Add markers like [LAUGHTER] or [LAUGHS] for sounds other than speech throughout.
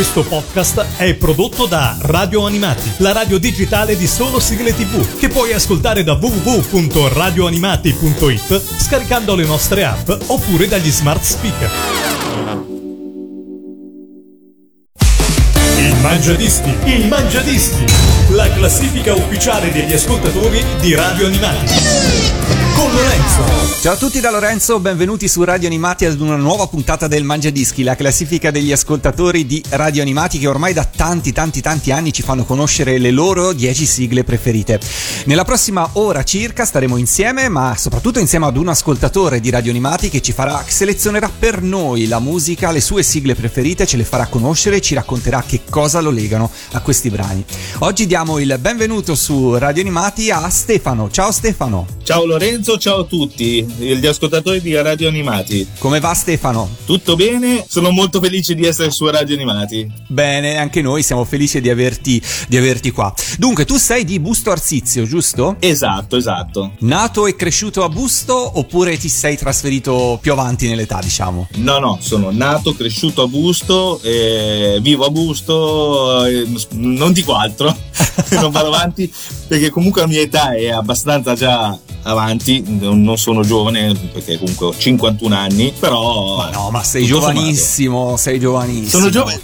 Questo podcast è prodotto da Radio Animati, la radio digitale di solo sigle tv, che puoi ascoltare da www.radioanimati.it scaricando le nostre app oppure dagli smart speaker. Il Mangiadischi, il Mangiadischi, la classifica ufficiale degli ascoltatori di Radio Animati con Lorenzo. Ciao a tutti da Lorenzo, benvenuti su Radio Animati ad una nuova puntata del Mangia Dischi, la classifica degli ascoltatori di Radio Animati che ormai da tanti tanti tanti anni ci fanno conoscere le loro 10 sigle preferite. Nella prossima ora circa staremo insieme, ma soprattutto insieme ad un ascoltatore di Radio Animati che ci farà selezionerà per noi la musica, le sue sigle preferite, ce le farà conoscere e ci racconterà che cosa lo legano a questi brani. Oggi diamo il benvenuto su Radio Animati a Stefano. Ciao Stefano. Ciao Lorenzo Lorenzo, ciao a tutti, gli ascoltatori di Radio Animati. Come va Stefano? Tutto bene, sono molto felice di essere su Radio Animati. Bene, anche noi siamo felici di averti, di averti qua. Dunque, tu sei di Busto Arsizio, giusto? Esatto, esatto. Nato e cresciuto a Busto oppure ti sei trasferito più avanti nell'età, diciamo? No, no, sono nato, cresciuto a Busto, eh, vivo a Busto, eh, non dico altro, [LAUGHS] non vado avanti perché comunque la mia età è abbastanza già avanti, non sono giovane perché comunque ho 51 anni, però... Ma no, ma sei giovanissimo, sei giovanissimo. Sono giovane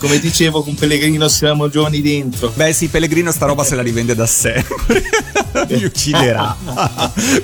come dicevo con Pellegrino siamo giovani dentro. Beh sì, Pellegrino sta roba se la rivende da sé. [LAUGHS] Mi ucciderà.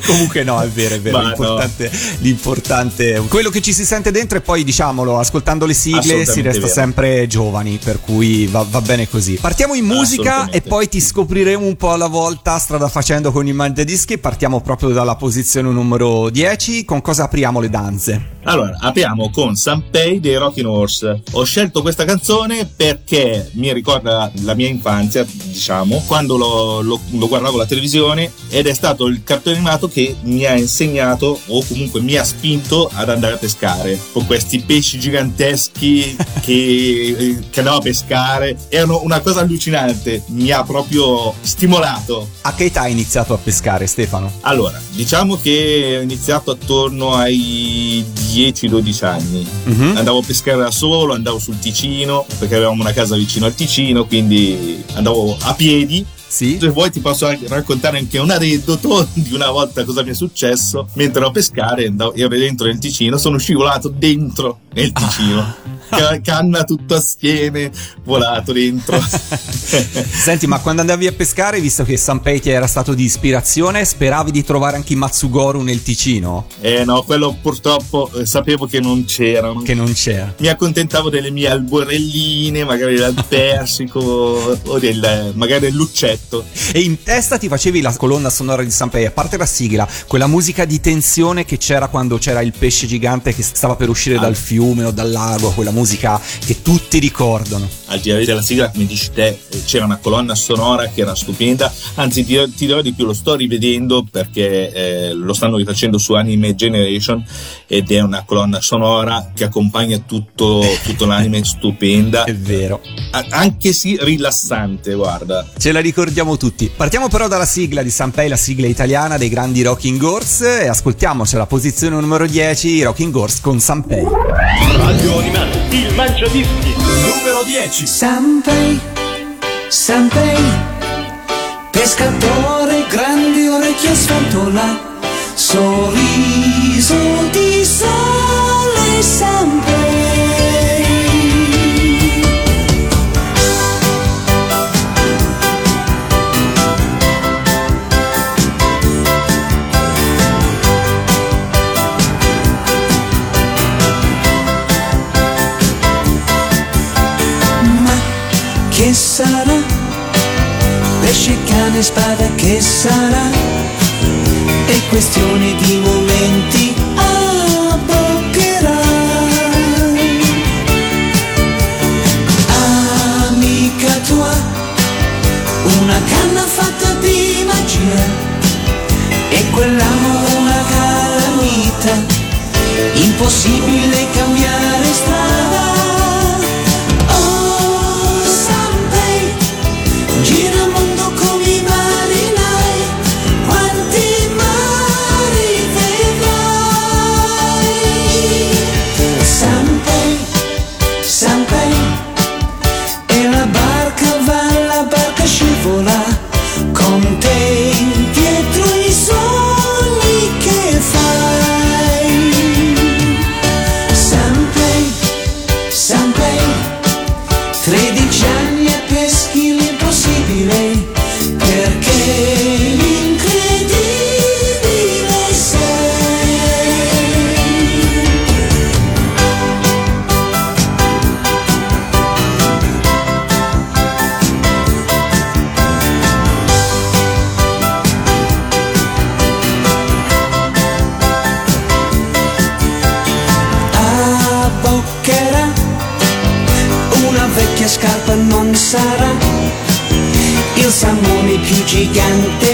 Comunque no, è vero, è vero. L'importante, l'importante, quello che ci si sente dentro e poi diciamolo, ascoltando le sigle si resta vero. sempre giovani, per cui va, va, bene così. Partiamo in musica e poi ti scopriremo un po' alla volta strada facendo con i mangiadischi. Partiamo proprio dalla posizione numero 10. Con cosa apriamo le danze? Allora, apriamo con Sanpei dei Rockin' Horse. Ho scelto questa canzone perché mi ricorda la mia infanzia, diciamo, quando lo, lo, lo guardavo alla televisione ed è stato il cartone animato che mi ha insegnato o comunque mi ha spinto ad andare a pescare con questi pesci giganteschi [LAUGHS] che, che andavo a pescare. Erano una cosa allucinante, mi ha proprio stimolato. A che età hai iniziato a pescare, Stefano? Allora, diciamo che ho iniziato attorno ai 10-12 anni. Uh-huh. Andavo a pescare da solo, andavo sul Ticino, perché avevamo una casa vicino al Ticino, quindi andavo a piedi sì. Se vuoi ti posso raccontare anche un aneddoto [LAUGHS] di una volta cosa mi è successo. Mentre ero a pescare, ero dentro nel Ticino, sono scivolato dentro nel Ticino. Ah. [LAUGHS] Canna tutto assieme, volato dentro. [LAUGHS] Senti, ma quando andavi a pescare, visto che Sanpei ti era stato di ispirazione, speravi di trovare anche i Matsugoru nel Ticino? Eh no, quello purtroppo eh, sapevo che non c'erano. Che non c'era. Mi accontentavo delle mie alborelline, magari del [LAUGHS] persico o del, magari dell'uccetto. E in testa ti facevi la colonna sonora di Sanpei, a parte la sigla, quella musica di tensione che c'era quando c'era il pesce gigante che stava per uscire ah. dal fiume o dal lago, quella musica che tutti ricordano. Al di là della sigla, come dici te, c'era una colonna sonora che era stupenda, anzi ti, ti dirò di più, lo sto rivedendo perché eh, lo stanno rifacendo su Anime Generation ed è una colonna sonora che accompagna tutto, tutto l'anime [LAUGHS] stupenda. È vero. A- anche sì rilassante, guarda. Ce la ricordiamo tutti. Partiamo però dalla sigla di Sanpei, la sigla italiana dei grandi Rocking Horse e ascoltiamoci la posizione numero 10, Rocking Horse con Sanpei. Radio Animato, il mangiadischi, numero 10. Sanpei, Sanpei, pescatore, grandi orecchie sfantola, sorriso di sole Sanpei. Sarà? Pesce, cane, spada, che sarà? È questione di momenti, abboccherà. Amica tua, una canna fatta di magia, e quell'amore una calamita, impossibile cambiare gigante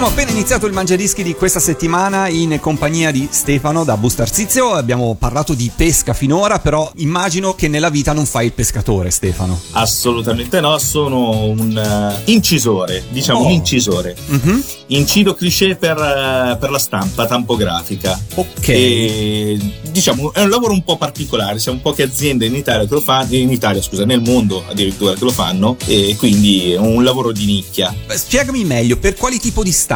Abbiamo appena iniziato il Mangiadischi di questa settimana in compagnia di Stefano da Bustarsizio. Abbiamo parlato di pesca finora, però immagino che nella vita non fai il pescatore, Stefano. Assolutamente no, sono un eh, incisore, diciamo Oh. un incisore. Mhm. Incido cliché per, eh, per la stampa tampografica. Ok. E, diciamo è un lavoro un po' particolare, siamo poche aziende in Italia che lo fanno, in Italia scusa, nel mondo addirittura che lo fanno e quindi è un lavoro di nicchia. Beh, Spiegami meglio, per quali tipo di stampa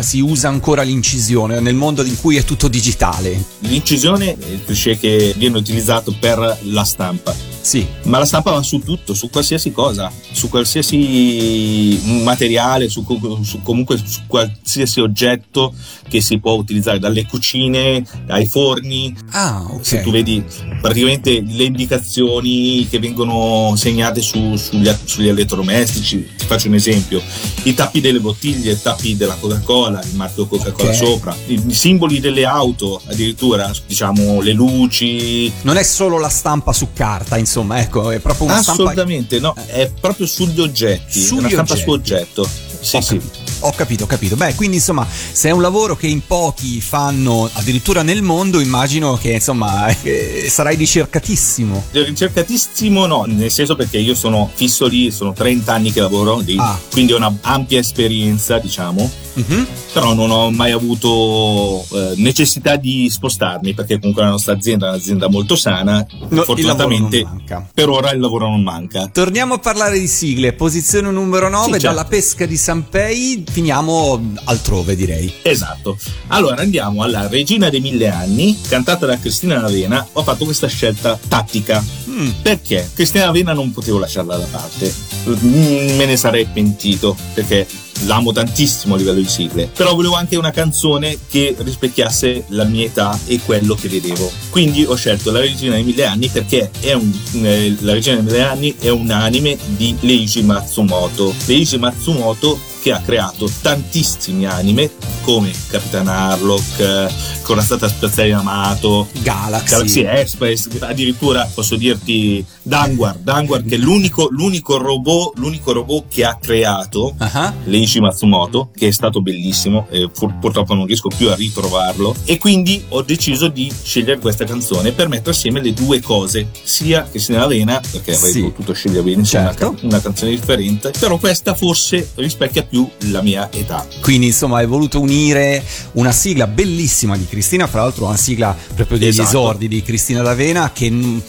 si usa ancora l'incisione nel mondo in cui è tutto digitale? L'incisione è il cliché che viene utilizzato per la stampa. Sì. Ma la stampa va su tutto, su qualsiasi cosa, su qualsiasi materiale, su, su- comunque su qualsiasi oggetto che si può utilizzare, dalle cucine ai forni. Ah, ok. Se tu vedi praticamente le indicazioni che vengono segnate su- sugli, sugli elettrodomestici, ti faccio un esempio: i tappi delle bottiglie, i tappi della Coca-Cola, il marchio Coca-Cola Ok. sopra, i, i simboli delle auto, addirittura diciamo le luci, Non è solo la stampa su carta, insomma, ecco, è proprio una stampa Assolutamente no, è proprio sugli oggetti, Sugli una stampa oggetti. su oggetto. Sì, sì. Ho capito, ho capito. Beh, quindi insomma, se è un lavoro che in pochi fanno addirittura nel mondo, immagino che insomma [LAUGHS] eh, sarai ricercatissimo. Ricercatissimo no, nel senso perché io sono fisso lì, sono 30 anni che lavoro lì, Ah. quindi ho una ampia esperienza, diciamo, Mhm. però non ho mai avuto eh, necessità di spostarmi perché comunque la nostra azienda è un'azienda molto sana, No, fortunatamente per ora il lavoro non manca. Torniamo a parlare di sigle. Posizione numero 9, Sì, certo. dalla pesca di Sanpei finiamo altrove, direi. Esatto. Allora andiamo alla Regina dei Mille Anni, cantata da Cristina Lavena. Ho fatto questa scelta tattica. Mm. Perché? Cristina Lavena non potevo lasciarla da parte. Mm, Me ne sarei pentito perché l'amo tantissimo a livello di sigle. Però volevo anche una canzone che rispecchiasse la mia età e quello che vedevo. Quindi ho scelto La Regina dei Mille Anni perché è un, eh, La Regina dei Mille Anni è un anime di Leiji Matsumoto. Leiji Matsumoto che ha creato tantissimi anime come Capitan Harlock, eh, Corazzata Spaziale Amato, Galaxy. Galaxy Express, addirittura posso dirti Danguard, Danguard che è l'unico, l'unico robot, l'unico robot che ha creato Ah, Leiji Matsumoto, che è stato bellissimo, e pur- purtroppo non riesco più a ritrovarlo. E quindi ho deciso di scegliere questa canzone per mettere assieme le due cose, sia che sia Avena, perché avrei Sì. potuto scegliere benissimo Certo. una, una canzone differente, però questa forse rispecchia più più la mia età. Quindi insomma hai voluto unire una sigla bellissima di Cristina, fra l'altro una sigla proprio degli Esatto. esordi di Cristina D'Avena che non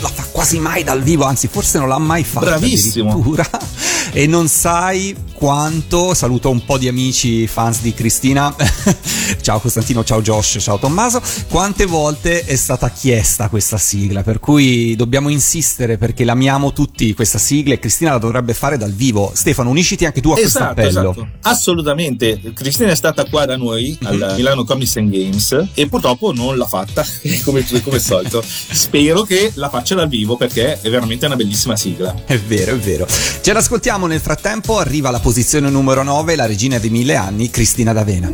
la fa quasi mai dal vivo, anzi forse non l'ha mai fatta Bravissimo. addirittura. E non sai quanto, saluto un po' di amici fans di Cristina, [LAUGHS] ciao Costantino, ciao Josh, ciao Tommaso, quante volte è stata chiesta questa sigla, per cui dobbiamo insistere perché l'amiamo tutti questa sigla e Cristina la dovrebbe fare dal vivo. Stefano, unisciti anche tu a questo Esatto, appello. esatto. Assolutamente. Cristina è stata qua da noi Mhm. al Milano Comics and Games e purtroppo non l'ha fatta, [LAUGHS] come, come al solito. Spero che la faccia dal vivo perché è veramente una bellissima sigla. È vero, è vero. Ce l'ascoltiamo nel frattempo, arriva alla posizione numero 9, la regina dei mille anni, Cristina D'Avena.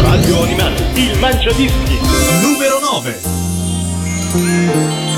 Radio Animati, il Mangiadischi. Numero 9.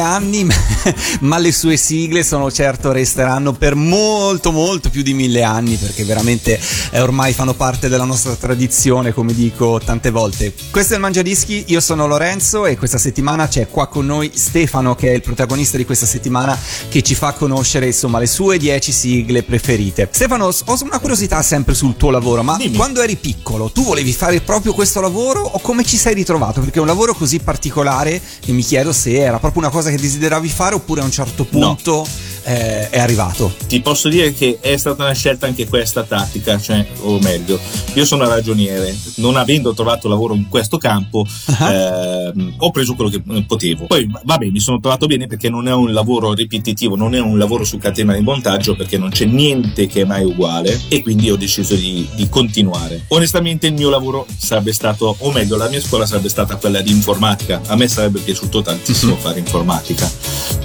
Non ha mille anni, [LAUGHS] ma le sue sigle sono certo resteranno per molto molto più di mille anni perché veramente eh, ormai fanno parte della nostra tradizione, come dico tante volte. Questo è il Mangiadischi, io sono Lorenzo e questa settimana c'è qua con noi Stefano che è il protagonista di questa settimana che ci fa conoscere insomma le sue 10 sigle preferite. Stefano, ho una curiosità sempre sul tuo lavoro, ma Dimmi. quando eri piccolo tu volevi fare proprio questo lavoro o come ci sei ritrovato? Perché è un lavoro così particolare che mi chiedo se era proprio una cosa che desideravi fare oppure a un certo No. Eh, è arrivato. Ti posso dire che è stata una scelta anche questa tattica, cioè, o meglio, io sono ragioniere, non avendo trovato lavoro in questo campo, ehm, ho preso quello che eh, potevo. Poi, vabbè, mi sono trovato bene perché non è un lavoro ripetitivo, non è un lavoro su catena di montaggio perché non c'è niente che è mai uguale e quindi ho deciso di, di continuare. Onestamente il mio lavoro sarebbe stato, o meglio, la mia scuola sarebbe stata quella di informatica. A me sarebbe piaciuto tantissimo [LAUGHS] fare informatica,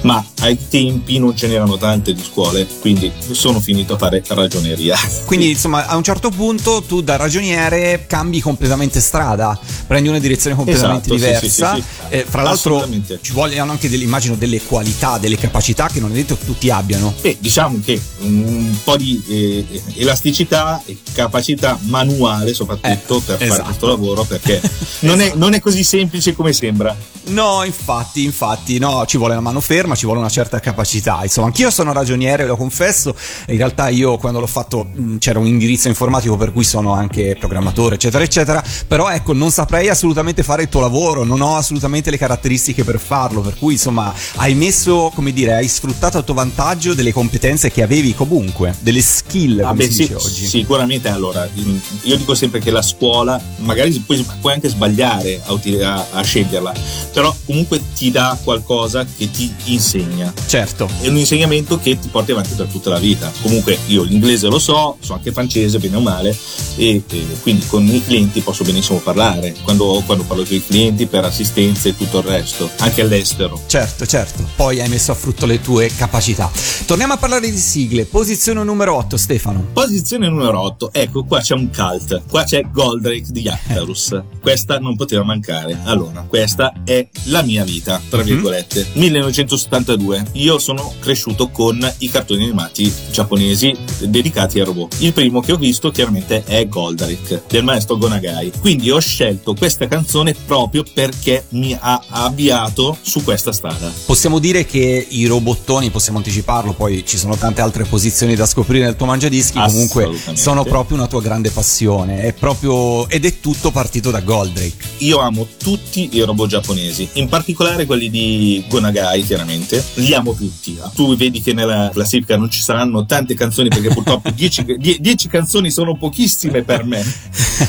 ma ai tempi non ce n'erano c'erano tante di scuole, quindi sono finito a fare ragioneria. [LAUGHS] Quindi, insomma, a un certo punto tu da ragioniere cambi completamente strada, prendi una direzione completamente Esatto, diversa. sì, sì, sì. Eh, fra l'altro, ci vogliono anche delle, immagino, delle qualità, delle capacità che non è detto che tutti abbiano. Beh, diciamo che un po' di eh, elasticità e capacità manuale soprattutto Eh, per esatto. fare questo lavoro perché [LAUGHS] non, è, non è così semplice come sembra. No, infatti, infatti, no, ci vuole una mano ferma, ci vuole una certa capacità. Insomma, anch'io sono ragioniere, lo confesso. In realtà io quando l'ho fatto mh, c'era un indirizzo informatico per cui sono anche programmatore, eccetera, eccetera. Però ecco, non saprei assolutamente fare il tuo lavoro, non ho assolutamente le caratteristiche per farlo. Per cui, insomma, hai messo, come dire, hai sfruttato a tuo vantaggio delle competenze che avevi comunque, delle skill, come Ah, beh, si sì, oggi. Sicuramente allora, mm, io dico sempre che la scuola, magari puoi, puoi anche sbagliare a, a- a sceglierla, però comunque ti dà qualcosa che ti insegna. Certo. È un insegnamento che ti porti avanti per tutta la vita. Comunque io l'inglese lo so, so anche francese bene o male e, e quindi con i clienti posso benissimo parlare. Quando, quando parlo con i clienti per assistenza e tutto il resto, anche all'estero. Certo, certo. Poi hai messo a frutto le tue capacità. Torniamo a parlare di sigle. Posizione numero 8, Stefano. Posizione numero 8, ecco qua c'è un cult, qua c'è Goldrake di Actarus. Questa non poteva mancare. Allora, questa è la mia vita, tra Mhm. virgolette. 1972. Io sono cresciuto con i cartoni animati giapponesi dedicati ai robot. Il primo che ho visto chiaramente è Goldrake del maestro Gonagai. Quindi ho scelto questa canzone proprio perché mi ha avviato su questa strada. Possiamo dire che i robottoni, possiamo anticiparlo, poi ci sono tante altre posizioni da scoprire nel tuo mangiadischi, comunque sono proprio una tua grande passione, è proprio ed è tutto partito da Goldrake. Io amo tutti i robot giapponesi, in particolare quelli di Gonagai, chiaramente. Li amo tutti. Tu vedi che nella classifica non ci saranno tante canzoni perché purtroppo [LAUGHS] 10 canzoni sono pochissime per me.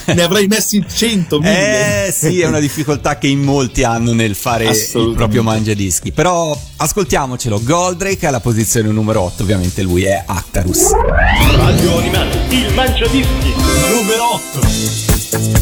Ne avrei messi 100, 1000. Eh sì, è una difficoltà che in molti hanno nel fare il proprio mangiadischi. Però ascoltiamocelo, Goldrake alla posizione numero 8, ovviamente lui è Actarus. Radio Animati, il mangiadischi numero 8.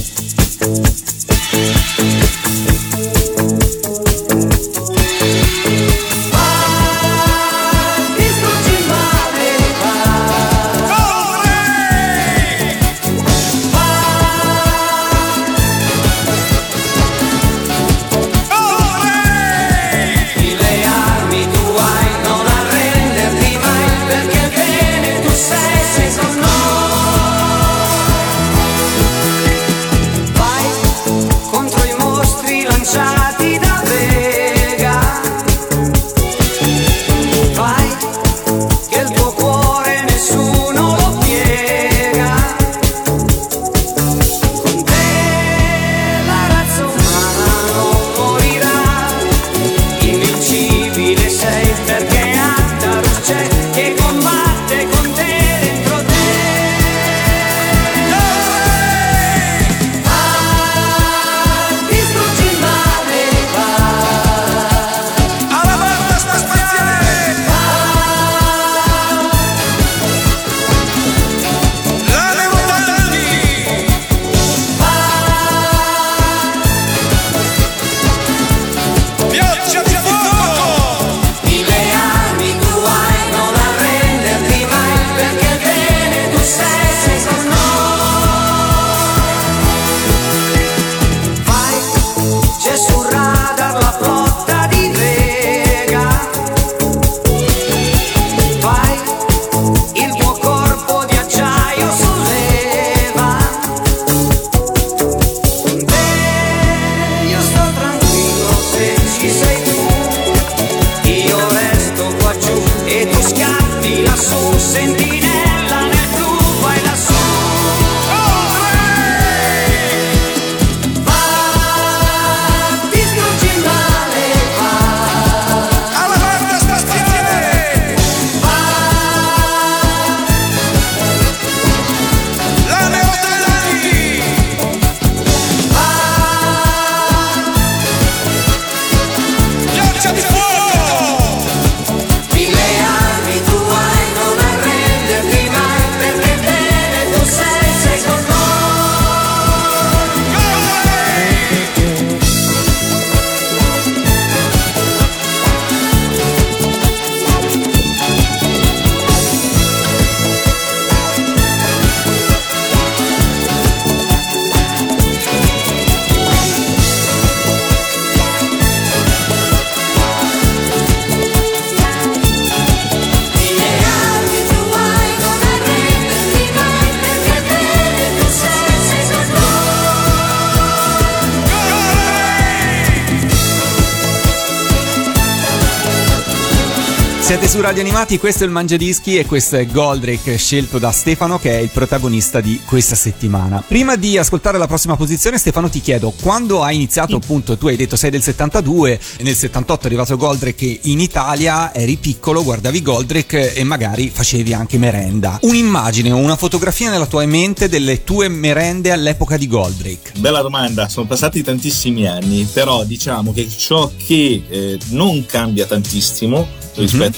Siete su Radio Animati, questo è il Mangiadischi e questo è Goldrake scelto da Stefano che è il protagonista di questa settimana. Prima di ascoltare la prossima posizione Stefano ti chiedo, quando hai iniziato appunto, tu hai detto sei del 72 e nel 78 è arrivato Goldrake in Italia, eri piccolo, guardavi Goldrake e magari facevi anche merenda. Un'immagine o una fotografia nella tua mente delle tue merende all'epoca di Goldrake? Bella domanda, sono passati tantissimi anni, però diciamo che ciò che eh, non cambia tantissimo rispetto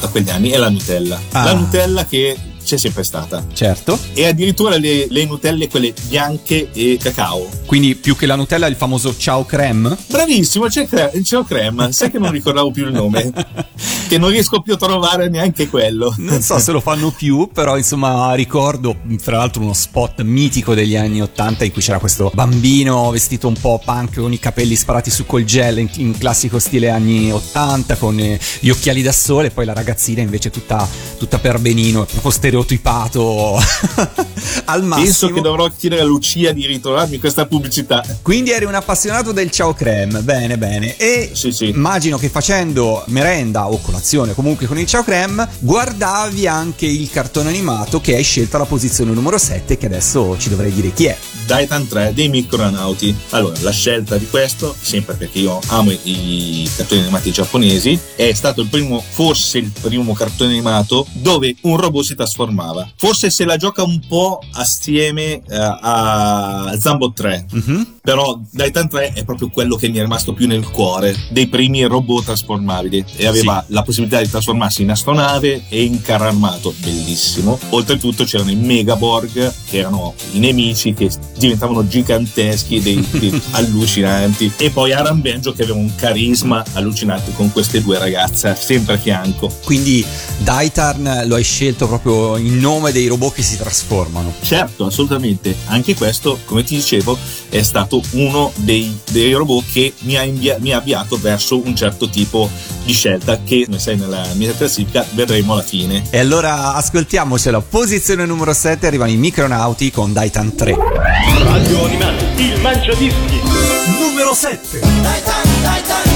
a quegli anni è la Nutella. Ah. La Nutella che c'è sempre stata. Certo. E addirittura le, le Nutelle, quelle bianche e cacao. Quindi più che la Nutella il famoso ciao creme? Bravissimo, c'è, cre- c'è crema. Sai che non ricordavo più il nome? [LAUGHS] che non riesco più a trovare neanche quello. Non so se lo fanno più, però insomma ricordo fra l'altro uno spot mitico degli anni 80 in cui c'era questo bambino vestito un po' punk con i capelli sparati su col gel in, in classico stile anni 80 con eh, gli occhiali da sole e poi la ragazzina invece tutta, tutta per benino, proprio stereotipato [LAUGHS] al massimo. Penso che dovrò chiedere a Lucia di ritrovarmi questa pubblicità. Quindi eri un appassionato del ciao creme, bene bene. E Sì, sì. immagino che facendo merenda o colazione comunque con il ciao creme, guardavi anche il cartone animato che hai scelto alla posizione numero 7 che adesso ci dovrei dire chi è. Daitan 3 dei micronauti. Allora, la scelta di questo, sempre perché io amo i cartoni animati giapponesi, è stato il primo, forse il primo cartone animato dove un robot si trasformava. Forse se la gioca un po' assieme eh, a Zambo 3. Però Daitan 3 è proprio quello che mi è rimasto più nel cuore dei primi robot trasformabili e aveva la possibilità di trasformarsi in astronave e in carro armato, bellissimo. Oltretutto c'erano i Megaborg che erano i nemici che diventavano giganteschi, dei, [LAUGHS] dei allucinanti e poi Aran Benjo che aveva un carisma allucinante con queste due ragazze sempre a fianco. Quindi Daitarn lo hai scelto proprio in nome dei robot che si trasformano. Certo, assolutamente. Anche questo, come ti dicevo, è stato uno dei, dei robot che mi ha, invia- mi ha avviato verso un certo tipo di scelta che, come sai, nella mia classifica vedremo alla fine. E allora ascoltiamocela. Posizione numero 7 arrivano i micronauti con Daitan 3. Radio Animati, il Mangiadischi. Numero 7. Uno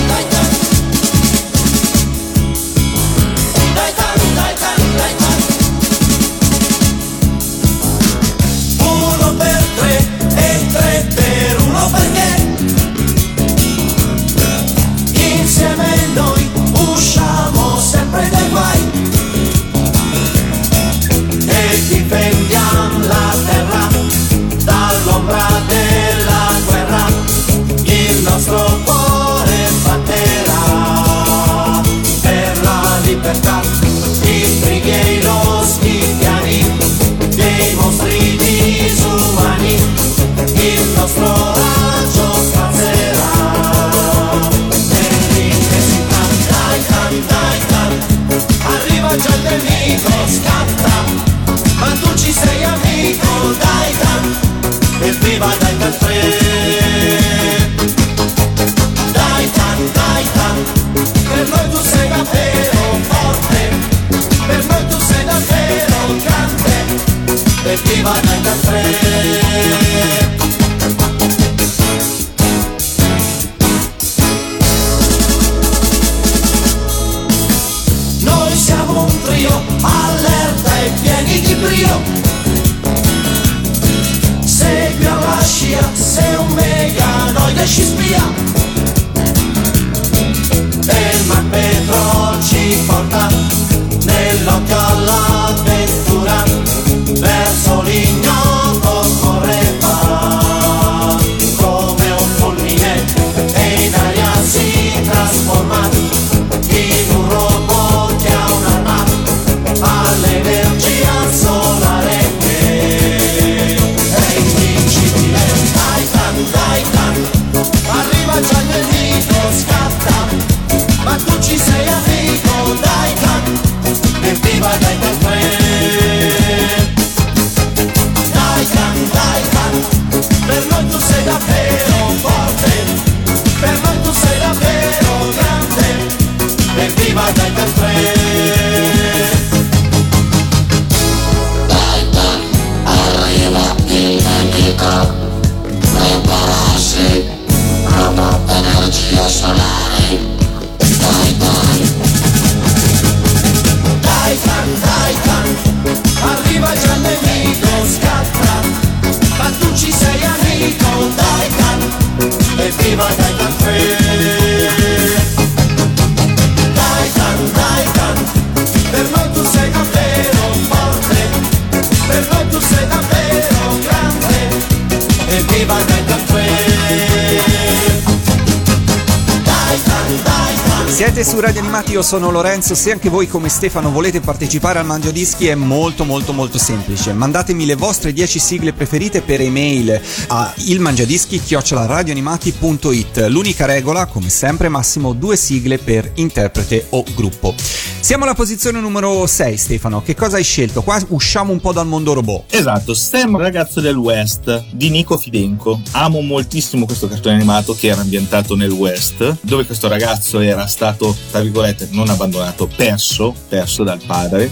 Siete su Radio Animati, io sono Lorenzo. Se anche voi, come Stefano, volete partecipare al Mangio Dischi, è molto, molto, molto semplice. Mandatemi le vostre 10 sigle preferite per email a ilmangiadischi-radioanimati.it. L'unica regola, come sempre, massimo due sigle per interprete o gruppo. Siamo alla posizione numero 6, Stefano. Che cosa hai scelto? Qua usciamo un po' dal mondo robot. Esatto, Sam ragazzo del West di Nico Fidenco. Amo moltissimo questo cartone animato che era ambientato nel West, dove questo ragazzo era stato, tra virgolette, non abbandonato, perso, perso dal padre.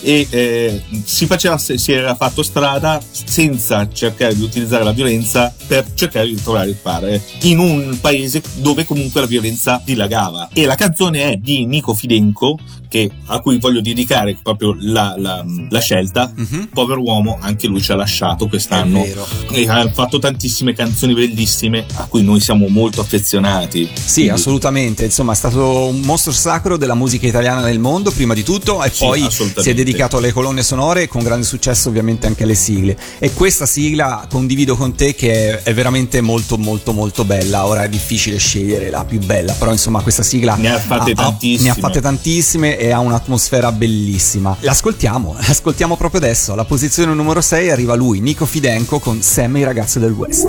E eh, si, faceva, si era fatto strada senza cercare di utilizzare la violenza per cercare di trovare il padre in un paese dove comunque la violenza dilagava. E la canzone è di Nico Fidenco che, a cui voglio dedicare proprio la, la, la scelta. Mhm. povero uomo anche lui ci ha lasciato quest'anno. E ha fatto tantissime canzoni bellissime a cui noi siamo molto affezionati. Sì, Quindi- assolutamente. Insomma, è stato un mostro sacro della musica italiana nel mondo, prima di tutto, e Sì, poi si è dedicato alle colonne sonore con grande successo, ovviamente, anche alle sigle. E questa sigla condivido con te che è, veramente molto, molto, molto bella. Ora è difficile scegliere la più bella, però insomma, questa sigla Ne ha fatte tantissime. ne ha fatte tantissime e ha un'atmosfera bellissima. L'ascoltiamo, [LAUGHS] l'ascoltiamo proprio adesso. Alla posizione numero 6 arriva lui, Nico Fidenco, con Sam e i ragazzi del West.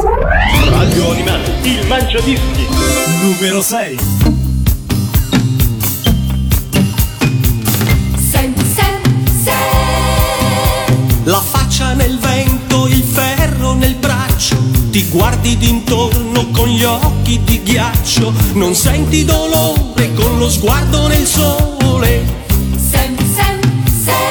Radio Animati, il Mangiadischi. Numero 6. Nel vento, il ferro nel braccio, ti guardi d'intorno con gli occhi di ghiaccio, non senti dolore con lo sguardo nel sole. Sam, Sam, Sam.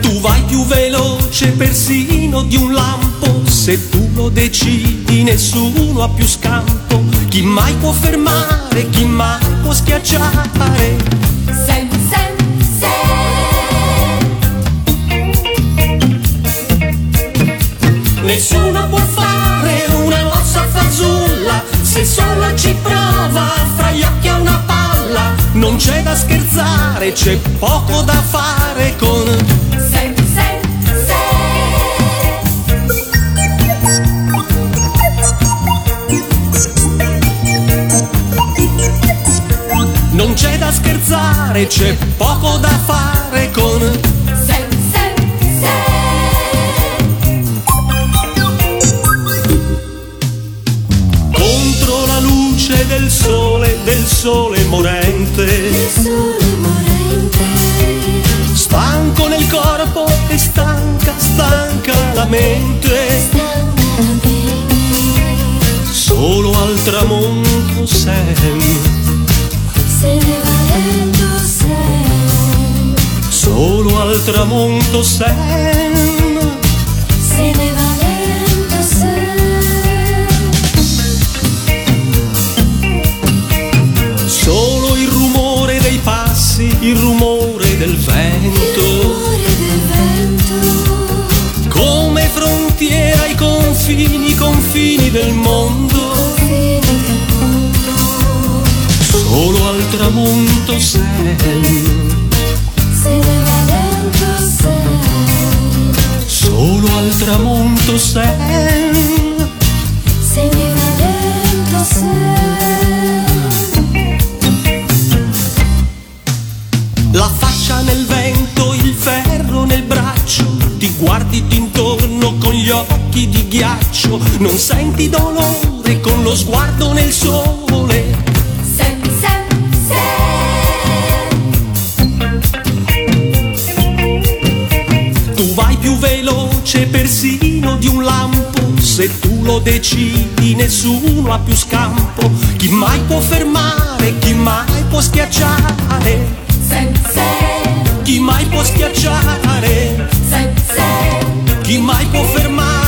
Tu vai più veloce persino di un lampo, se tu lo decidi nessuno ha più scampo. Chi mai può fermare, chi mai può schiacciare? Nessuno può fare una mossa fazulla se solo ci prova fra gli occhi a una palla. Non c'è da scherzare, c'è poco da fare con Non c'è da scherzare, c'è poco da fare con sole, del sole morente. Sole morente. Stanco nel corpo e stanca, stanca la mente. Solo al tramonto Sam, Se ne va lento Sam. solo al tramonto Sam. Se ne va confini, confini del mondo. Solo al tramonto Sam, Se ne va lento Sam. solo al tramonto Sam. Se ne va lento Sam. La faccia nel vento, guardi d'intorno con gli occhi di ghiaccio, non senti dolore con lo sguardo nel sole. Sam, Sam, Sam. Tu vai più veloce persino di un lampo, se tu lo decidi nessuno ha più scampo. Chi mai può fermare, chi mai può schiacciare? Chi mai può schiacciare? Chi mai può fermare?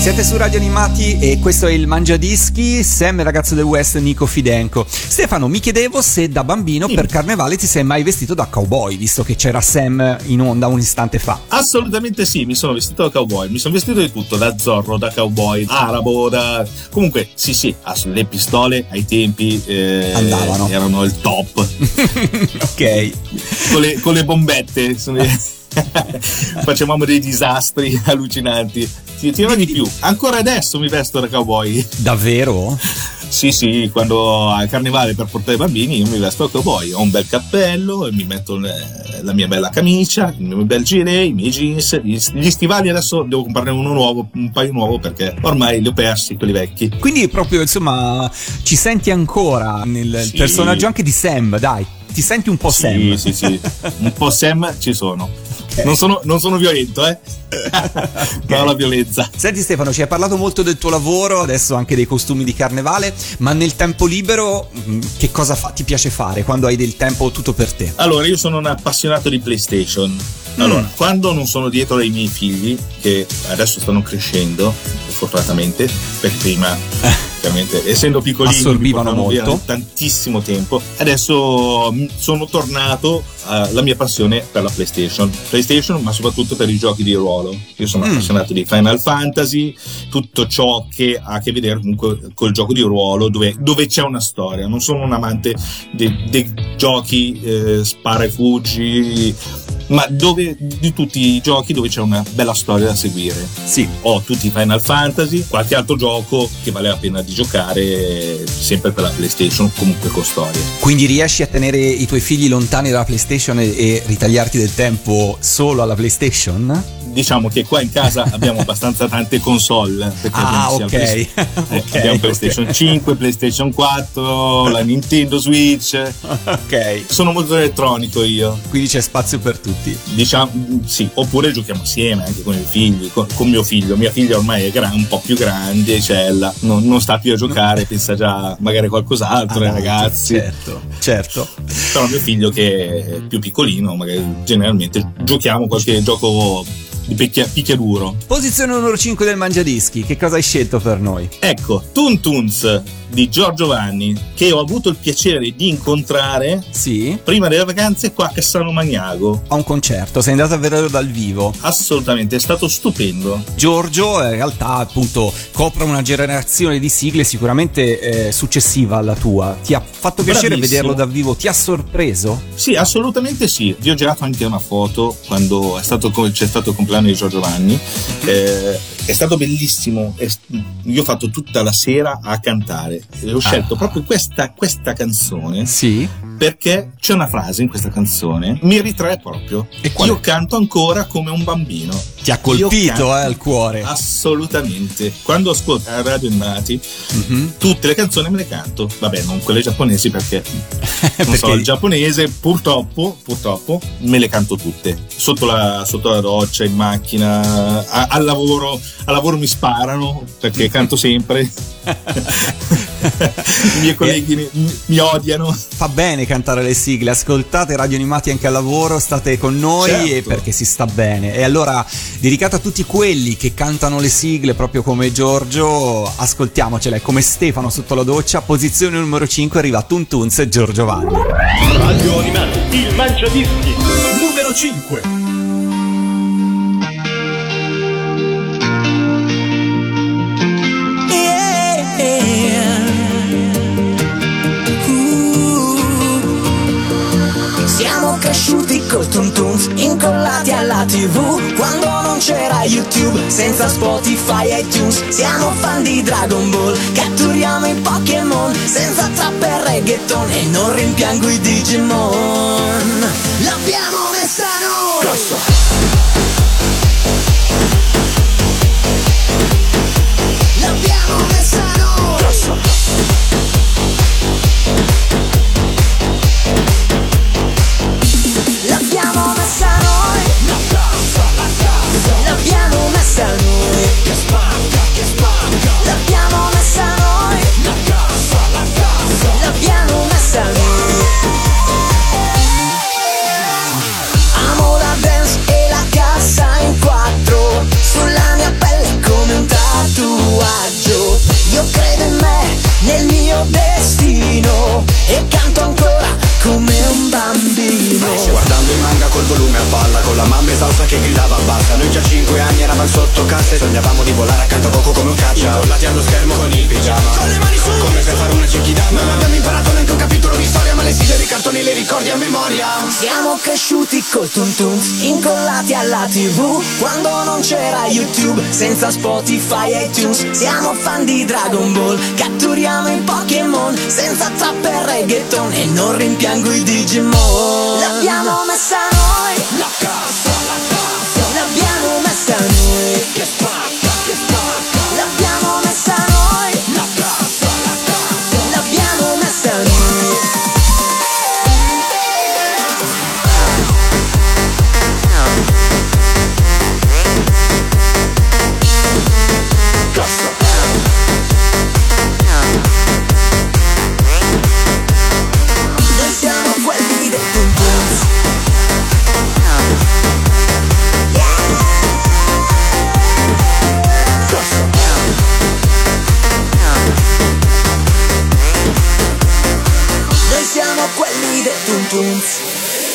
Siete su Radio Animati e questo è il Mangiadischi, Sam ragazzo del West, Nico Fidenco. Stefano, mi chiedevo se da bambino per carnevale ti sei mai vestito da cowboy, visto che c'era Sam in onda un istante fa. Assolutamente sì, mi sono vestito da cowboy, mi sono vestito di tutto, da zorro, da cowboy, arabo, da... Comunque, sì sì, ass- le pistole ai tempi eh, Andavano. erano il top, [LAUGHS] ok. con, le, con le bombette. sono- [LAUGHS] [LAUGHS] Facevamo dei disastri [LAUGHS] allucinanti. Ti dirò di più, ancora adesso mi vesto da cowboy. Davvero? Sì, sì, quando al carnevale per portare i bambini io mi vesto da cowboy, ho un bel cappello, e mi metto la mia bella camicia, il mio bel gilet, i miei jeans, gli, gli stivali adesso devo comprarne uno nuovo, un paio nuovo perché ormai li ho persi, quelli vecchi. Quindi proprio, insomma, ci senti ancora nel Sì. personaggio anche di Sam, dai. Ti senti un po' Sì, Sam? sì, sì, [LAUGHS] un po' Sam ci sono. Non sono, non sono violento, eh? [LAUGHS] No, la violenza. Senti Stefano, ci hai parlato molto del tuo lavoro, adesso anche dei costumi di carnevale, ma nel tempo libero mh, che cosa fa- ti piace fare quando hai del tempo tutto per te? Allora, io sono un appassionato di PlayStation. Allora, quando non sono dietro ai miei figli, che adesso stanno crescendo, fortunatamente, perché prima, [LAUGHS] chiaramente, essendo piccolini, Assorbivano molto. tantissimo tempo. Adesso mh, sono tornato alla mia passione per la PlayStation. PlayStation, ma soprattutto per i giochi di ruolo. Io sono Mm. appassionato di Final Fantasy, tutto ciò che ha a che vedere comunque col gioco di ruolo, dove, dove c'è una storia. Non sono un amante dei, dei giochi eh, spara e fuggi, ma dove, di tutti i giochi dove c'è una bella storia da seguire. Sì. Ho tutti i Final Fantasy, qualche altro gioco che vale la pena di giocare sempre per la PlayStation, comunque con storia. Quindi riesci a tenere i tuoi figli lontani dalla PlayStation e, e ritagliarti del tempo solo alla PlayStation? Diciamo che qua in casa abbiamo abbastanza tante console. Perché Ah, abbiamo ok. il Play- [LAUGHS] eh, abbiamo. PlayStation 5, PlayStation 4, la Nintendo Switch. ok. Sono molto elettronico io. Quindi c'è spazio per tutti. Diciamo sì, oppure giochiamo assieme anche con i figli, con, con mio figlio. Mia figlia ormai è gra- un po' più grande, cella, non, non sta più a giocare, pensa già magari a qualcos'altro, Ah, ragazzi. Certo, certo. Però mio figlio che è più piccolino, magari generalmente giochiamo qualche gioco di picchia- picchiaduro. Posizione numero 5 del Mangiadischi, che cosa hai scelto per noi? Ecco, Toon Toons di Giorgio Vanni, che ho avuto il piacere di incontrare Sì, prima delle vacanze qua a Cassano Magnago. a un concerto, sei andato a vederlo dal vivo. Assolutamente, è stato stupendo. Giorgio eh, in realtà appunto copre una generazione di sigle sicuramente eh, successiva alla tua. Ti ha fatto piacere Bravissimo. vederlo dal vivo? Ti ha sorpreso? Sì, assolutamente sì. Vi ho girato anche una foto quando è stato, c'è stato il compleanno di Giorgio Vanni. Eh, è stato bellissimo. È- io ho fatto tutta la sera a cantare. E ho scelto Ah. proprio questa, questa canzone Sì. Perché c'è una frase in questa canzone, mi ritrae proprio. E? Io canto ancora come un bambino. Ti ha colpito eh, al cuore. Assolutamente. Quando ascolto a Radio Animati, Mhm. tutte le canzoni me le canto. Vabbè, non quelle giapponesi perché [LAUGHS] non Perché- so il giapponese, purtroppo, purtroppo, me le canto tutte. Sotto la, sotto la doccia, in macchina, a- al lavoro, al lavoro mi sparano perché canto [LAUGHS] sempre. [LAUGHS] I miei colleghi mi, mi odiano. Fa bene cantare le sigle, ascoltate Radio Animati anche al lavoro, state con noi Certo. e perché si sta bene. E allora, dedicato a tutti quelli che cantano le sigle proprio come Giorgio, ascoltiamocele come Stefano sotto la doccia. Posizione numero 5 arriva Tuntunz e Giorgio Vanni. Radio Animati, il Mangiadischi. Numero 5. Col Toon Toons, incollati alla tv Quando non c'era YouTube, senza Spotify e iTunes Siamo fan di Dragon Ball, catturiamo i Pokémon Senza trap e reggaeton e non rimpiango i Digimon. L'abbiamo messa noi! Spotify e iTunes. Siamo fan di Dragon Ball, catturiamo i Pokémon. Senza trap e reggaeton. E non rimpiango i Digimon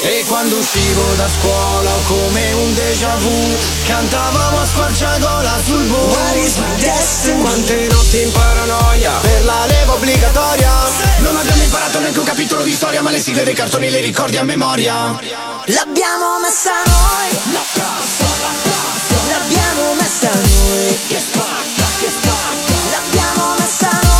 E quando uscivo da scuola come un déjà vu Cantavamo a squarciagola sul destiny? Quante notti in paranoia Per la leva obbligatoria. Non abbiamo imparato neanche un capitolo di storia Ma le sigle dei cartoni le ricordi a memoria. L'abbiamo messa noi. La casa, la casa L'abbiamo messa noi. Che spacca, che spacca. L'abbiamo messa noi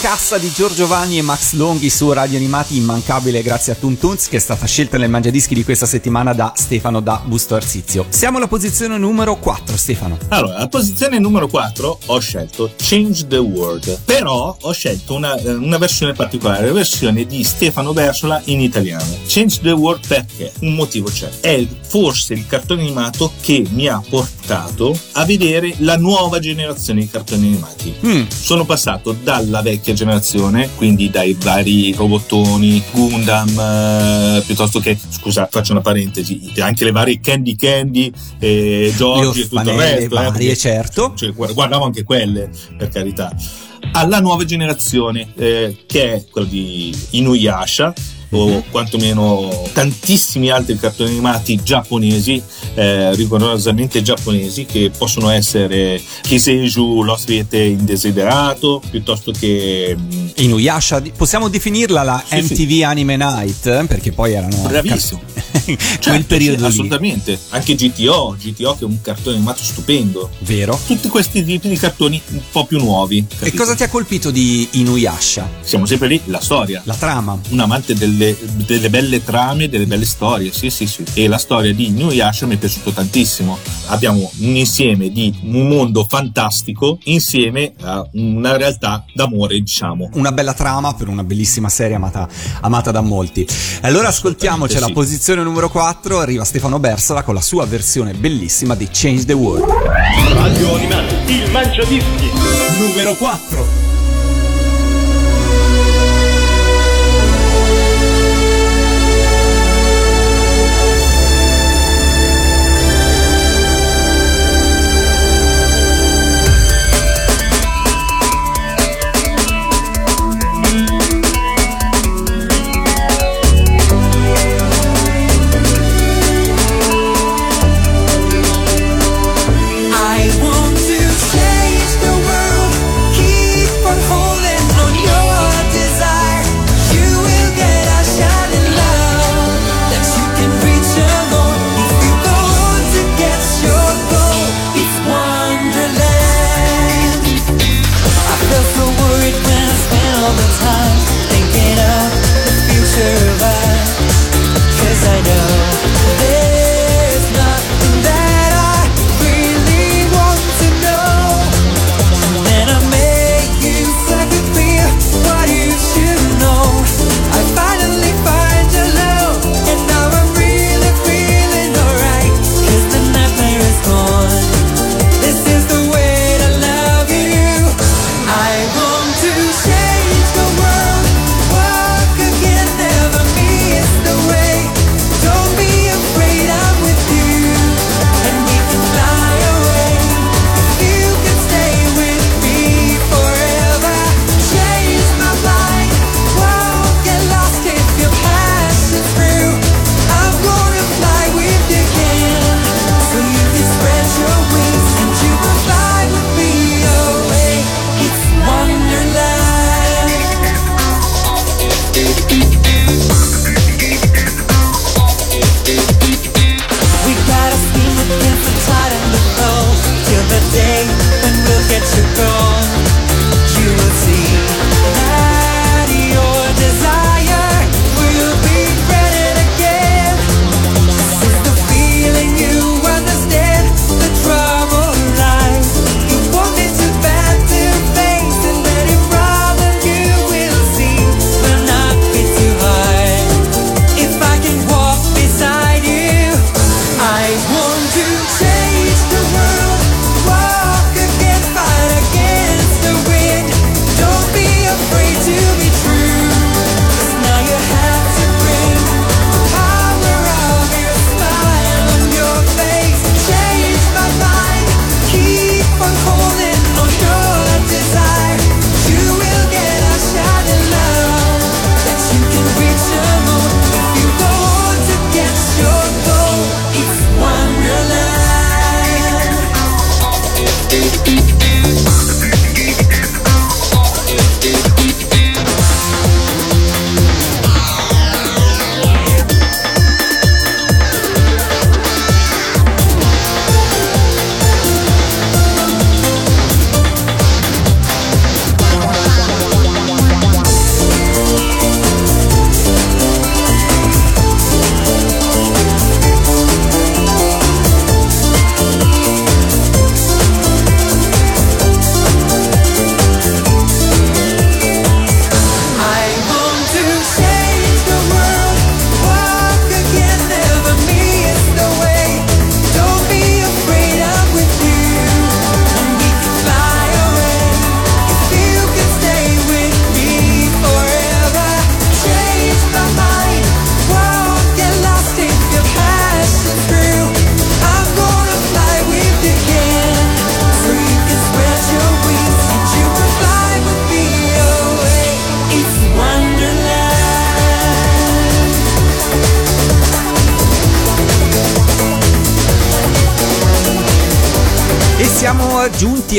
cassa di Giorgio Vanni e Max Longhi su Radio Animati, immancabile grazie a Tuntunz, che è stata scelta nel Mangiadischi di questa settimana da Stefano da Busto Arsizio. Siamo alla posizione numero 4, Stefano. Allora, alla posizione numero 4 ho scelto Change the World, però ho scelto una, eh, una versione particolare, la versione di Stefano Versola in italiano. Change the World perché? Un motivo c'è. È forse il cartone animato che mi ha portato a vedere la nuova generazione di cartoni animati. Mm. Sono passato dalla vecchia generazione, quindi dai vari robottoni, Gundam, eh, piuttosto che, scusa, faccio una parentesi, anche le varie Candy Candy, eh, Giorgi e tutto il resto. eh, varie, perché- certo. cioè, guard- guardavo anche quelle, per carità. Alla nuova generazione, eh, che è quella di Inuyasha. O quantomeno tantissimi altri cartoni animati giapponesi, eh, rigorosamente giapponesi, che possono essere Kiseiju, l'ospite indesiderato, piuttosto che... mm, Inuyasha, possiamo definirla la Sì, sì. MTV Anime Night, eh, perché poi erano... Bravissimo. [LAUGHS] Quel Certo, periodo sì, lì. assolutamente. Anche GTO, GTO che è un cartone animato stupendo. Vero? Tutti questi tipi di cartoni un po' più nuovi. E capito? cosa ti ha colpito di Inuyasha? Siamo sempre lì, la storia. La trama. un amante delle, delle belle trame, delle belle storie, sì sì sì. E la storia di Inuyasha mi è piaciuto tantissimo. Abbiamo un insieme di un mondo fantastico insieme a una realtà d'amore, diciamo. Una bella trama per una bellissima serie amata, amata da molti. Allora ascoltiamoci la sì. posizione numero 4, arriva Stefano Bersola con la sua versione bellissima di Change the World. Radio Animati, il Mangiadischi. Numero 4.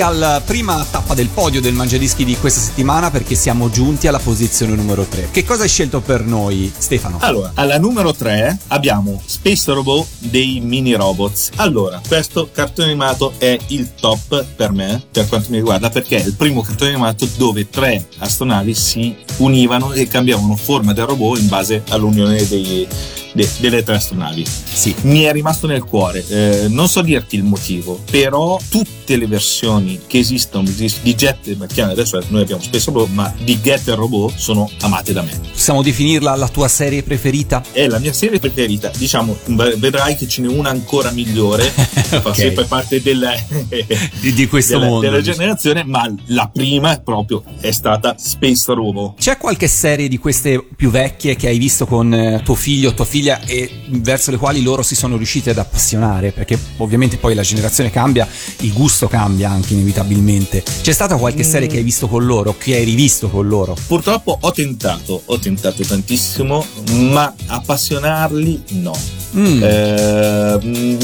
Alla prima tappa del podio del Mangiadischi di questa settimana perché siamo giunti alla posizione numero 3. Che cosa hai scelto per noi, Stefano? Allora, alla numero 3 abbiamo Space Robot dei mini robots. Allora, questo cartone animato è il top per me, per quanto mi riguarda, perché è il primo cartone animato dove tre astronavi si univano e cambiavano forma del robot in base all'unione dei- de- delle tre astronavi. Sì. Mi è rimasto nel cuore, eh, non so dirti il motivo, però tutte le versioni che esistono di, Jet, perché adesso noi abbiamo Space Robot, ma di Get e Robot sono amate da me. Possiamo definirla la tua serie preferita? È la mia serie preferita, diciamo, vedrai che ce n'è una ancora migliore, [LAUGHS] fa Ok. sempre parte del, [LAUGHS] Di, di questo della, mondo. della generazione, ma la prima proprio è stata Space Robot. C'è qualche serie di queste più vecchie che hai visto con eh, tuo figlio o tua figlia e verso le quali loro si sono riusciti ad appassionare? Perché ovviamente poi la generazione cambia, il gusto cambia anche inevitabilmente. C'è stata qualche serie che hai visto con loro, che hai rivisto con loro? Purtroppo ho tentato, ho tentato tantissimo, ma appassionarli no. Mm. Eh,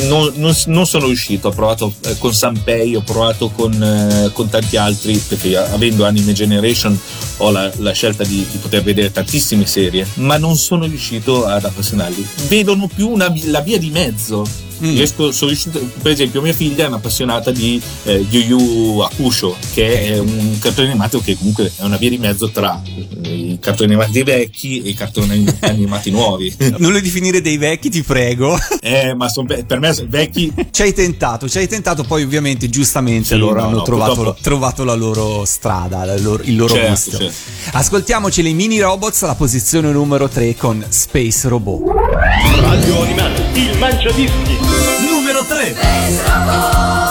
non, non- non sono riuscito, ho provato eh, con Sanpei, ho provato con, eh, con tanti altri, perché avendo Anime Generation ho la, la scelta di, di poter vedere tantissime serie, ma non sono riuscito ad appassionarli. Vedono più una la via di mezzo. Mm. Riesco- sono riuscito- per esempio, mia figlia è un'appassionata di eh, Yu Yu Hakusho, che è un cartone animato che comunque è una via di mezzo tra eh, i cartoni animati vecchi e i cartoni [LAUGHS] animati nuovi. Non lo definire dei vecchi, ti prego. [LAUGHS] Eh, ma son per me son vecchi ci hai tentato, ci hai tentato, poi ovviamente giustamente Sì, loro no, hanno no, trovato, purtroppo- trovato la loro strada, la loro- il loro Certo, gusto. certo. Ascoltiamoci le mini robots alla posizione numero 3 con Space Robot. Radio Animati, il mangiadischi. Numero 3. Space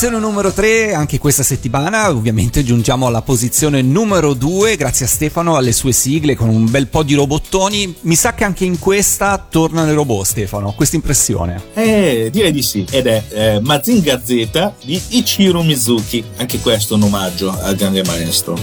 posizione numero 3, anche questa settimana, ovviamente giungiamo alla posizione numero 2, grazie a Stefano, alle sue sigle con un bel po' di robottoni. Mi sa che anche in questa tornano i robot, Stefano, questa impressione. Eh, direi di sì. Ed è eh, Mazinga Z di Ichiro Mizuki. Anche questo un omaggio al grande maestro.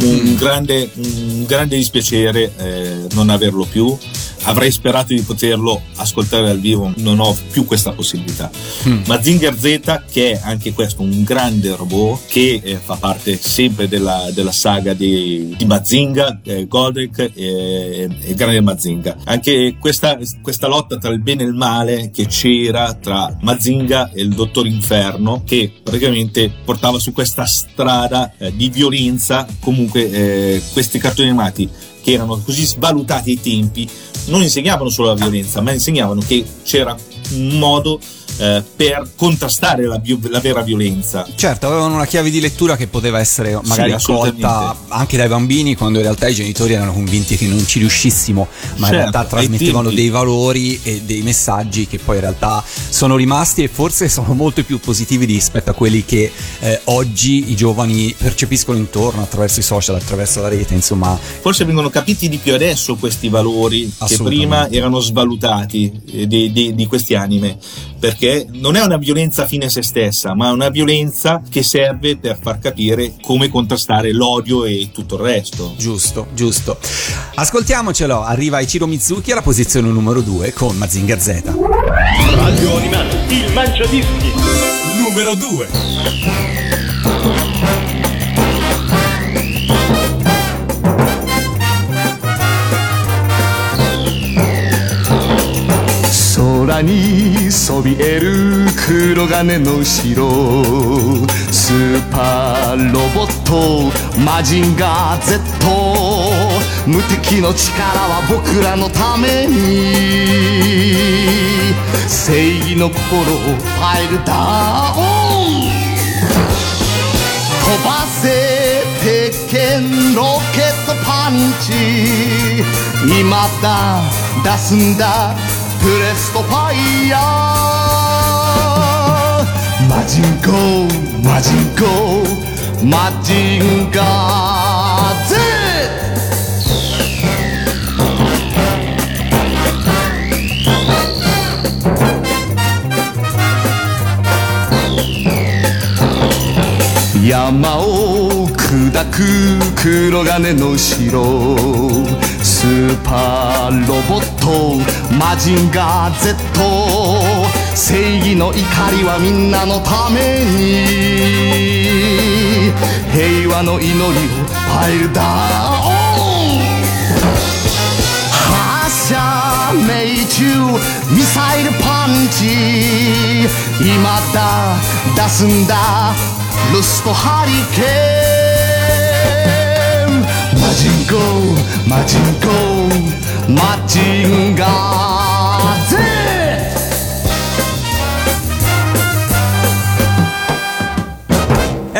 Un, grande, un grande dispiacere eh, non averlo più. Avrei sperato di poterlo ascoltare dal vivo, non ho più questa possibilità. Mm. Mazinger Z, che è anche questo un grande robot, che eh, fa parte sempre della, della saga di, di Mazinga, eh, Godek e, e Grande Mazinga. Anche questa, questa lotta tra il bene e il male che c'era tra Mazinga e il Dottor Inferno, che praticamente portava su questa strada eh, di violenza. Comunque, eh, questi cartoni animati che erano così svalutati ai tempi. Non insegnavano solo la violenza, ma insegnavano che c'era un modo eh, per contrastare la, bio- la vera violenza. Certo, avevano una chiave di lettura che poteva essere magari assolutamente. colta anche dai bambini quando in realtà i genitori erano convinti che non ci riuscissimo, ma in Certo, realtà ai trasmettevano dei valori e dei messaggi che poi in realtà sono rimasti e forse [LAUGHS] sono molto più positivi rispetto a quelli che eh, oggi i giovani percepiscono intorno attraverso i social, attraverso la rete, insomma. Forse vengono capiti di più adesso questi valori che prima erano svalutati eh, di, di- di questi anime, perché non è una violenza fine a se stessa, ma è una violenza che serve per far capire come contrastare l'odio e tutto il resto. Giusto, giusto. Ascoltiamocelo, arriva Ichiro Mizuki alla posizione numero 2 con Mazinga Z. Radio Animati, il Mangiadischi. Numero 2. にそびえる黒金の城スーパーロボットマジンガー Z 無敵の力は僕らのために。正義の心をファイルダウン。飛ばせ鉄拳ロケットパンチ。今だ出すんだ。プレストファイヤー。マジンコマジンコマジンガー。Z 山を砕く黒金の城スーパーロボットマジンガー Z 正義の怒りはみんなのために平和の祈りをファイルダウン発射命中ミサイルパンチ。今だ出すんだ。ルストハリケーン。ジンコマジンコマジンガー。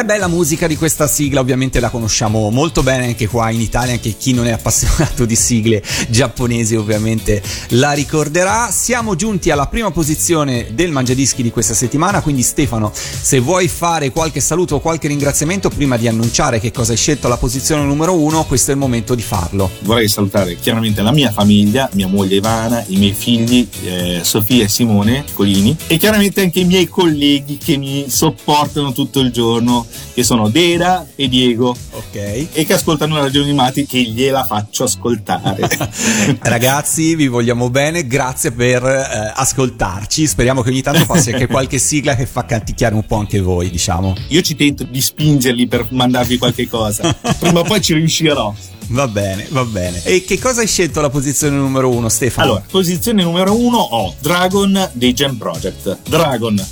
È bella musica di questa sigla, ovviamente la conosciamo molto bene anche qua in Italia, anche chi non è appassionato di sigle giapponesi ovviamente la ricorderà. Siamo giunti alla prima posizione del Mangiadischi di questa settimana, quindi Stefano, se vuoi fare qualche saluto o qualche ringraziamento prima di annunciare che cosa hai scelto alla posizione numero uno, questo è il momento di farlo. Vorrei salutare chiaramente la mia famiglia, mia moglie Ivana, i miei figli eh, Sofia e Simone Colini e chiaramente anche i miei colleghi che mi sopportano tutto il giorno, che sono Dera e Diego Ok. e che ascoltano la radio animati che gliela faccio ascoltare. [LAUGHS] Ragazzi, vi vogliamo bene, grazie per eh, ascoltarci. Speriamo che ogni tanto passi anche [LAUGHS] qualche sigla che fa canticchiare un po' anche voi, diciamo. Io ci tento di spingerli per mandarvi qualche cosa, prima o poi ci riuscirò. Va bene, va bene. E che cosa hai scelto alla posizione numero uno, Stefano? Allora, posizione numero uno ho Dragon dei Jam Project. Dragon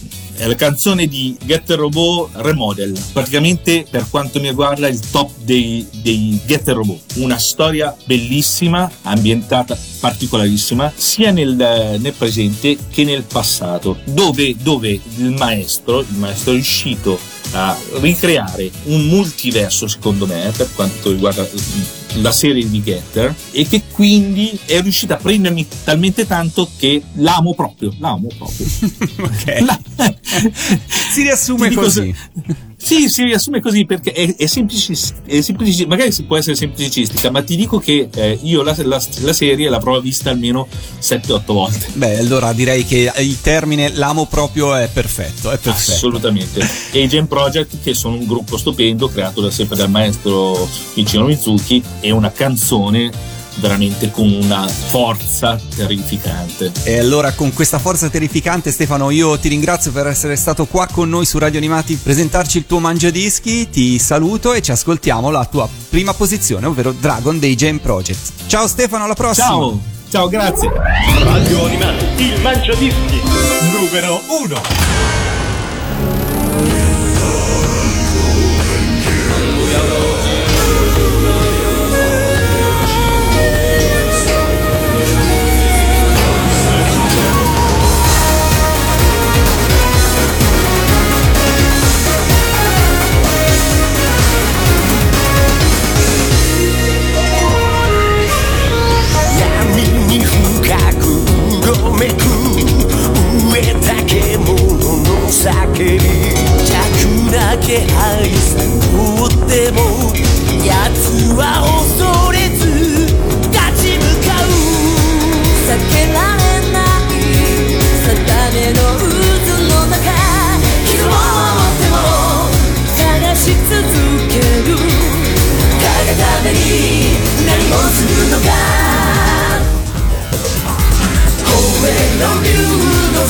è la canzone di Get the Robot Remodel. Praticamente, per quanto mi riguarda, il top dei, dei Get Robot. Una storia bellissima, ambientata particolarissima, sia nel, nel presente che nel passato, dove, dove il maestro, il maestro è riuscito a ricreare un multiverso, secondo me, per quanto riguarda la serie di Getter e che quindi è riuscita a prendermi talmente tanto che l'amo proprio, l'amo proprio. [LAUGHS] ok. La- si riassume così. se- Sì, si riassume così perché è, è, semplicis- è semplici- magari si può essere semplicistica, ma ti dico che eh, io la, la- la serie l'avrò vista almeno 7-8 volte. Beh, allora direi che il termine l'amo proprio è perfetto, è perfetto. Assolutamente. E i Gen Project, che sono un gruppo stupendo, creato da sempre dal maestro Michino Mizuki, e una canzone veramente con una forza terrificante. E allora con questa forza terrificante Stefano io ti ringrazio per essere stato qua con noi su Radio Animati, presentarci il tuo mangiadischi, ti saluto e ci ascoltiamo la tua prima posizione, ovvero Dragon dei Jam Project. Ciao Stefano, alla prossima! Ciao, ciao, grazie! Radio Animati, il mangiadischi numero 1. 上だけ物の叫び弱な気配さをっても奴は恐れず立ち向かう。避けられない定めの渦の中傷を持っても探し続ける誰がために何をするのか。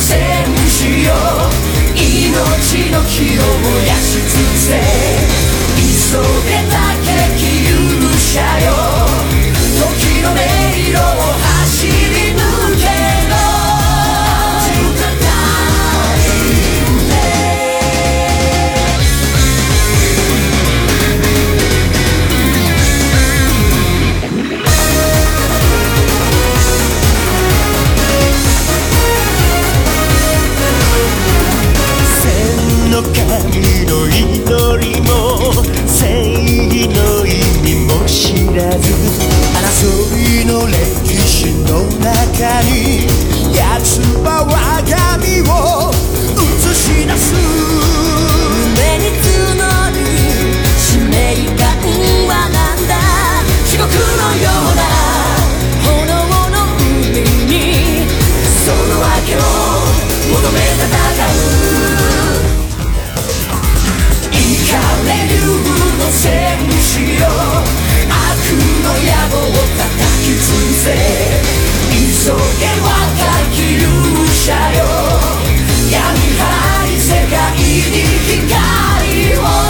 声しよう命の火を燃やし尽くせ急げた敵勇者よ時の迷路を走り抜正義の意味も知らず争いの歴史の中に奴は我が身を映し出す。胸に募る使命感はなんだ？地獄のような炎の海にその訳を求め戦う。イしよ。う悪の野望を叩き潰せ。急げ若き勇者よ。闇深い世界に光を。